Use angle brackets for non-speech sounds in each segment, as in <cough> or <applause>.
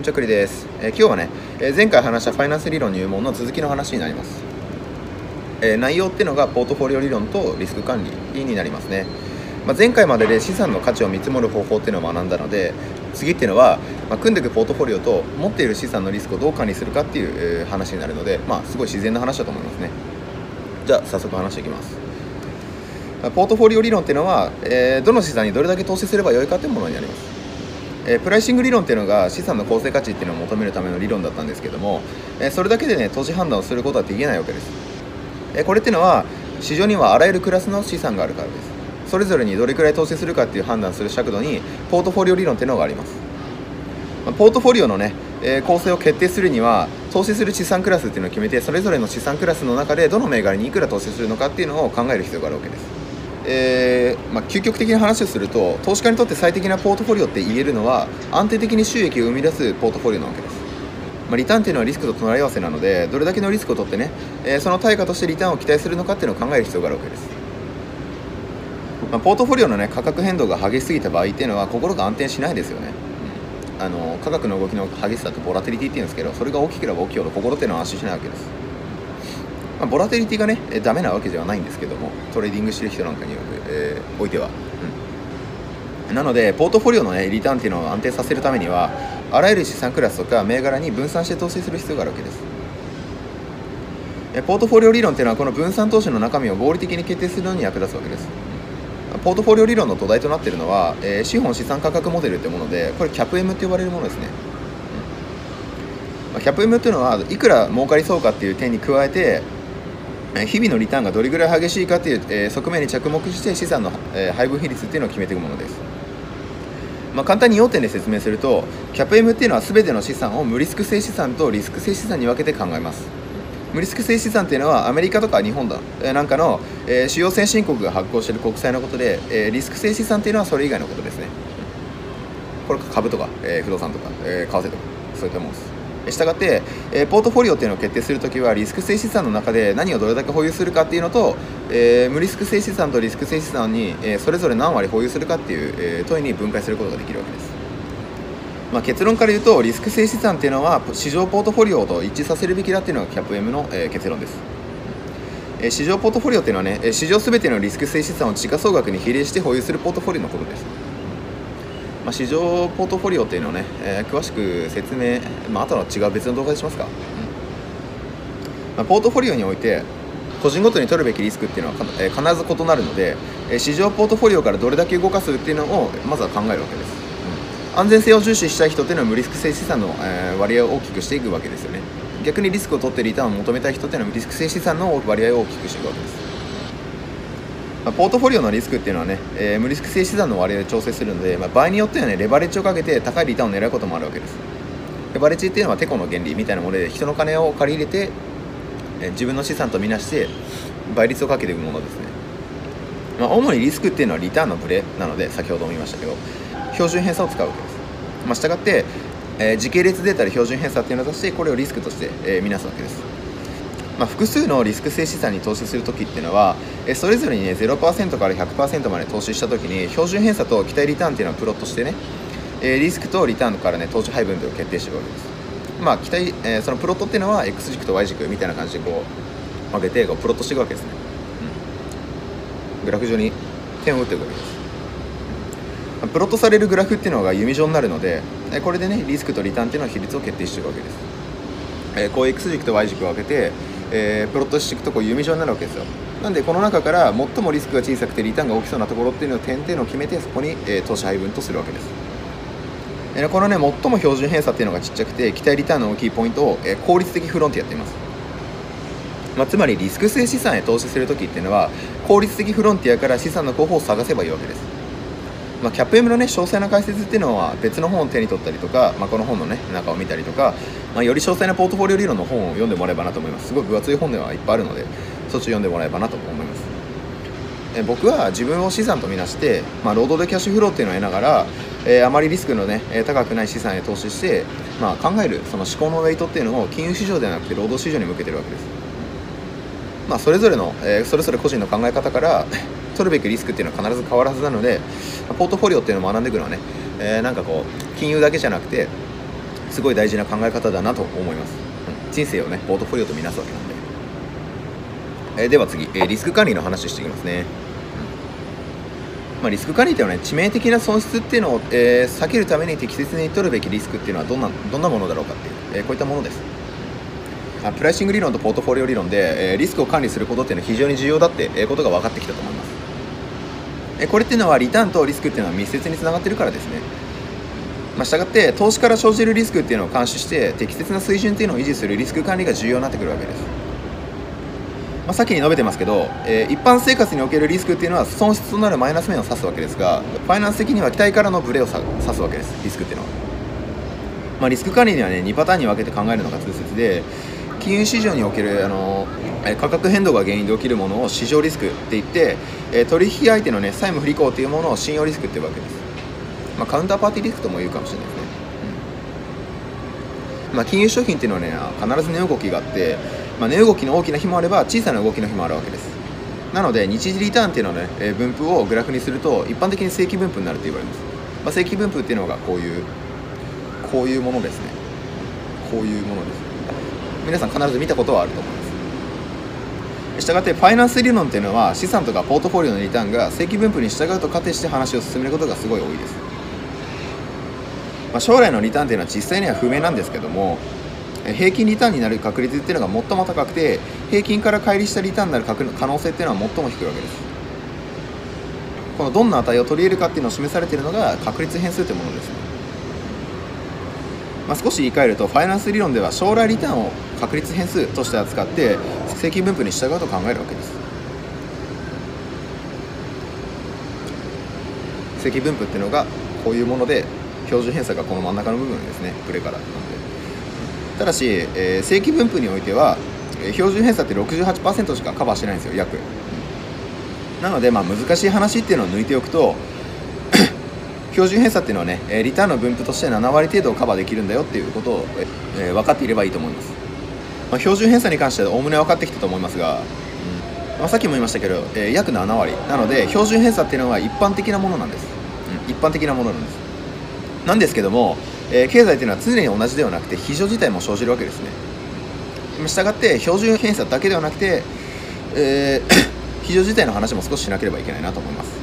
にちは、栗です、えー、今日はね、えー、前回話したファイナンス理論入門の続きの話になります、えー、内容っていうのがポートフォリオ理論とリスク管理になりますね、まあ、前回までで資産の価値を見積もる方法っていうのを学んだので次っていうのは、まあ、組んでいくポートフォリオと持っている資産のリスクをどう管理するかっていう、え話になるので、まあ、すごい自然な話だと思いますね。じゃあ早速話していきます。ポートフォリオ理論っていうのは、えどの資産にどれだけ投資すればよいかというものになります。えー、プライシング理論っていうのが資産の構成価値っていうのを求めるための理論だったんですけども、えー、それだけでね投資判断をすることはできないわけです、えー、これっていうのは市場にはあらゆるクラスの資産があるからです。それぞれにどれくらい投資するかっていう判断する尺度にポートフォリオ理論っていうのがあります、まあ、ポートフォリオのね、えー、構成を決定するには投資する資産クラスっていうのを決めてそれぞれの資産クラスの中でどの銘柄にいくら投資するのかっていうのを考える必要があるわけです。えー、まあ、究極的な話をすると投資家にとって最適なポートフォリオって言えるのは安定的に収益を生み出すポートフォリオなわけです、まあ、リターンっていうのはリスクと隣り合わせなのでどれだけのリスクを取ってね、えー、その対価としてリターンを期待するのかっていうのを考える必要があるわけです、まあ、ポートフォリオの、ね、価格変動が激しすぎた場合っていうのは心が安定しないですよね。あの価格の動きの激しさってボラテリティっていうんですけどそれが大きければ大きいほど心っていうのは安心しないわけです。まあ、ボラティリティがね、えダメなわけではないんですけどもトレーディングしてる人なんかにえー、おいては、うん、なのでポートフォリオの、ね、リターンっていうのを安定させるためにはあらゆる資産クラスとか銘柄に分散して投資する必要があるわけです。ポートフォリオ理論っていうのはこの分散投資の中身を合理的に決定するのに役立つわけです。ポートフォリオ理論の土台となっているのは、えー、資本資産価格モデルってものでこれキャップ M って呼ばれるものですね、うん。まあ、キャップ M っていうのはいくら儲かりそうかっていう点に加えて日々のリターンがどれぐらい激しいかという、え、側面に着目して資産の、え、配分比率っていうのを決めていくものです、まあ、簡単に要点で説明するとキャップ M っていうのは全ての資産を無リスク性資産とリスク性資産に分けて考えます。無リスク性資産っていうのはアメリカとか日本だ、なんかの、え、主要先進国が発行している国債のことで、え、リスク性資産っていうのはそれ以外のことですね。これ株とか、え、不動産とか、え、為替とかそういったものです。したがって、え、ポートフォリオっていうのを決定するときはリスク性資産の中で何をどれだけ保有するかっていうのと、えー、無リスク性資産とリスク性資産に、えー、それぞれ何割保有するかっていう、え問いに分解することができるわけです、まあ、結論から言うとリスク性資産っていうのは市場ポートフォリオと一致させるべきだっていうのがキャップ M の、え結論です。市場ポートフォリオっていうのはね市場すべてのリスク性資産を時価総額に比例して保有するポートフォリオのことです。まあ、市場ポートフォリオっていうのをね、えー、詳しく説明、まあ、あとは違う別の動画でしますか、うん。まあ、ポートフォリオにおいて個人ごとに取るべきリスクっていうのは、えー、必ず異なるので、えー、市場ポートフォリオからどれだけ動かすっていうのをまずは考えるわけです、うん、安全性を重視したい人っていうのは無リスク性資産の、えー、割合を大きくしていくわけですよね。逆にリスクを取ってリターンを求めたい人っていうのはリスク性資産の割合を大きくしていくわけですまあ、ポートフォリオのリスクっていうのはね、えー、無リスク性資産の割合で調整するので、まあ、場合によってはねレバレッジをかけて高いリターンを狙うこともあるわけです。レバレッジっていうのはテコの原理みたいなもので人の金を借り入れて、えー、自分の資産とみなして倍率をかけていくものですね、まあ、主にリスクっていうのはリターンのブレなので先ほども言いましたけど標準偏差を使うわけです、まあ、したがって、えー、時系列データで標準偏差っていうのを出してこれをリスクとして、えー、見なすわけです。まあ、複数のリスク性資産に投資するときっていうのはそれぞれに、ね、0%から100%まで投資したときに標準偏差と期待リターンっていうのをプロットしてねリスクとリターンからね投資配分というのを決定してるわけです。まあ期待、えー、そのプロットっていうのは X 軸と Y 軸みたいな感じでこう分けてこうプロットしていくわけですね、うん、グラフ上に点を打っていくわけです。プロットされるグラフっていうのが弓状になるのでこれでねリスクとリターンっていうのは比率を決定していくわけです、えー、こう X 軸と Y 軸を分けてえー、プロットしていくとこう弓状になるわけですよ。なんでこの中から最もリスクが小さくてリターンが大きそうなところっていうのを点々を決めてそこに、えー、投資配分とするわけです、え、このね最も標準偏差っていうのがちっちゃくて期待リターンの大きいポイントを、えー、効率的フロントやっています。まあ、つまりリスク性資産へ投資するときっていうのは効率的フロンティアから資産の候補を探せばいいわけです。まあ、キャップ M のね詳細な解説っていうのは別の本を手に取ったりとか、まあ、この本のね中を見たりとか、まあ、より詳細なポートフォリオ理論の本を読んでもらえばなと思います。すごい分厚い本ではいっぱいあるのでそっち読んでもらえばなと思います。え僕は自分を資産とみなして、まあ、労働でキャッシュフローっていうのを得ながら、えー、あまりリスクのね高くない資産へ投資して、まあ、考えるその思考のウェイトっていうのを金融市場ではなくて労働市場に向けてるわけです。まあ、それぞれの、えー、それぞれ個人の考え方から <laughs> 取るべきリスクっていうのは必ず変わらずなのでポートフォリオっていうのを学んでいくのはね、えー、なんかこう金融だけじゃなくてすごい大事な考え方だなと思います、うん、人生をねポートフォリオとみなすわけなんで、えー、では次、え、リスク管理の話していきますね、まあ、リスク管理っていうのはね致命的な損失っていうのを、え、避けるために適切に取るべきリスクっていうのはどんなどんなものだろうかっていう、え、こういったものです。プライシング理論とポートフォリオ理論で、え、リスクを管理することっていうのは非常に重要だっていうことが分かってきたと思います。えこれっていうのはリターンとリスクっていうのは密接につながってるからですね。まあ、したがって投資から生じるリスクっていうのを監視して適切な水準っていうのを維持するリスク管理が重要になってくるわけです、まあ、先に述べてますけど、えー、一般生活におけるリスクっていうのは損失となるマイナス面を指すわけですがファイナンス的には期待からのブレを指すわけですリスクっていうのは、まあ、リスク管理にはね2パターンに分けて考えるのが通説で金融市場におけるあの価格変動が原因で起きるものを市場リスクって言ってえ取引相手の、ね、債務不履行というものを信用リスクっていうわけです。まあ、カウンターパーティーリスクとも言うかもしれないですね、うん。まあ、金融商品っていうのはね必ず値動きがあって、まあ、値動きの大きな日もあれば小さな動きの日もあるわけです。なので日時リターンっていうのはね、え分布をグラフにすると一般的に正規分布になると言われます、まあ、正規分布っていうのがこういうこういうものですね。こういうものです皆さん必ず見たことはあると思います。したがってファイナンス理論っていうのは資産とかポートフォリオのリターンが正規分布に従うと仮定して話を進めることがすごい多いです。まあ、将来のリターンというのは実際には不明なんですけども平均リターンになる確率っていうのが最も高くて平均から乖離したリターンになる可能性っていうのは最も低いわけです。このどんな値を取り入れるかっていうのを示されているのが確率変数というものですね、まあ、少し言い換えるとファイナンス理論では将来リターンを確率変数として扱って正規分布に従うと考えるわけです。正規分布っていうのがこういうもので標準偏差がこの真ん中の部分ですね。プレからなんで。ただし、えー、正規分布においては標準偏差って68%しかカバーしてないんですよ約。なので、まあ、難しい話っていうのを抜いておくと標準偏差っていうのはねえリターンの分布として7割程度をカバーできるんだよっていうことを、えー、分かっていればいいと思います、まあ、標準偏差に関してはおおむね分かってきたと思いますが、うん。まあ、さっきも言いましたけど、えー、約7割なので標準偏差っていうのは一般的なものなんです、うん、一般的なものなんです。なんですけども、えー、経済というのは常に同じではなくて非常事態も生じるわけですね。したがって標準偏差だけではなくて、えー、<coughs> 非常事態の話も少ししなければいけないなと思います。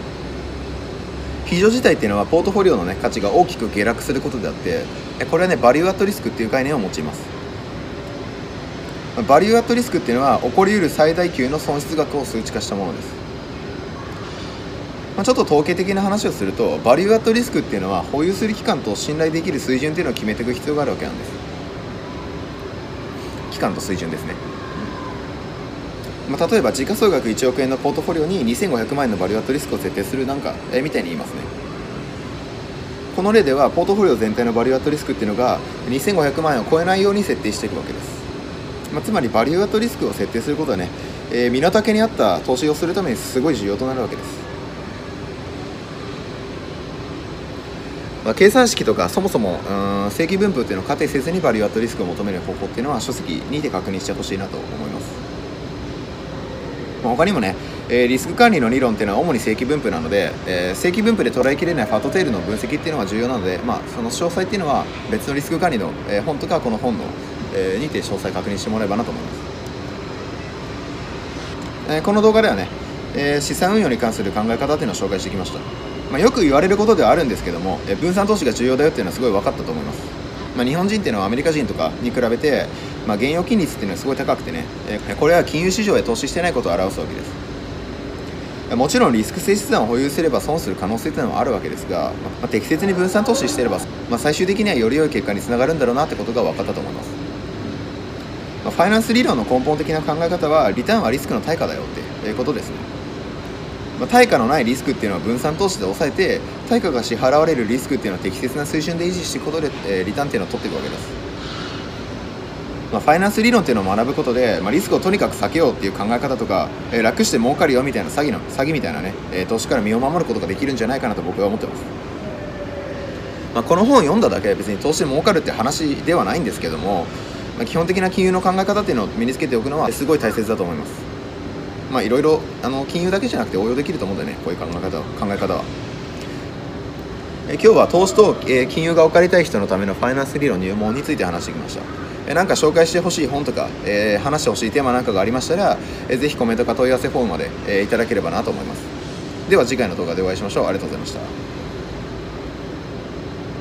非常事態っていうのはポートフォリオの、ね、価値が大きく下落することであってこれはねバリューアットリスクっていう概念を用います。バリューアットリスクっていうのは起こりうる最大級の損失額を数値化したものです。まあ、ちょっと統計的な話をするとバリューアットリスクっていうのは保有する期間と信頼できる水準っていうのを決めていく必要があるわけなんです。期間と水準ですね、まあ、例えば時価総額1億円のポートフォリオに2500万円のバリュアットリスクを設定するなんか、えみたいに言いますね。この例ではポートフォリオ全体のバリュアットリスクっていうのが2500万円を超えないように設定していくわけです、まあ、つまりバリュアットリスクを設定することはね、えー、身の丈に合った投資をするためにすごい重要となるわけです。まあ、計算式とかそもそもうん正規分布っていうのを仮定せずにバリューアットリスクを求める方法っていうのは書籍にて確認してほしいなと思います、まあ、他にもね、えー、リスク管理の理論っていうのは主に正規分布なので、えー、正規分布で捉えきれないファットテールの分析っていうのは重要なので、まあ、その詳細っていうのは別のリスク管理の、えー、本とかこの本の、えー、にて詳細確認してもらえばなと思います、えー、この動画ではね、えー、資産運用に関する考え方っていうのを紹介してきました。まあ、よく言われることではあるんですけども、え分散投資が重要だよっていうのはすごい分かったと思います、まあ、日本人っていうのはアメリカ人とかに比べて、まあ、現預金率っていうのはすごい高くてね、えこれは金融市場へ投資してないことを表すわけです。もちろんリスク性資産を保有すれば損する可能性というのはあるわけですが、まあ、適切に分散投資していれば、まあ、最終的にはより良い結果につながるんだろうなってことが分かったと思います、まあ、ファイナンス理論の根本的な考え方はリターンはリスクの対価だよっていうことですね。まあ、対価のないリスクっていうのは分散投資で抑えて対価が支払われるリスクっていうのは適切な水準で維持していくことで、え、リターンっていうのを取っていくわけです、まあ、ファイナンス理論っていうのを学ぶことで、まあ、リスクをとにかく避けようっていう考え方とか、えー、楽して儲かるよみたいな詐欺の詐欺みたいなね、えー、投資から身を守ることができるんじゃないかなと僕は思ってます。まあ、この本を読んだだけで別に投資で儲かるって話ではないんですけども、まあ、基本的な金融の考え方っていうのを身につけておくのはすごい大切だと思います。まあいろいろあの金融だけじゃなくて応用できると思うんだよねこういう考え方考え方は。え今日は投資と、え金融が置かれたい人のためのファイナンス理論入門について話してきました。えなんか紹介してほしい本とか、え話してほしいテーマなんかがありましたら、えぜひコメントか問い合わせフォームまで、えいただければなと思います。では次回の動画でお会いしましょう。ありがとうございました。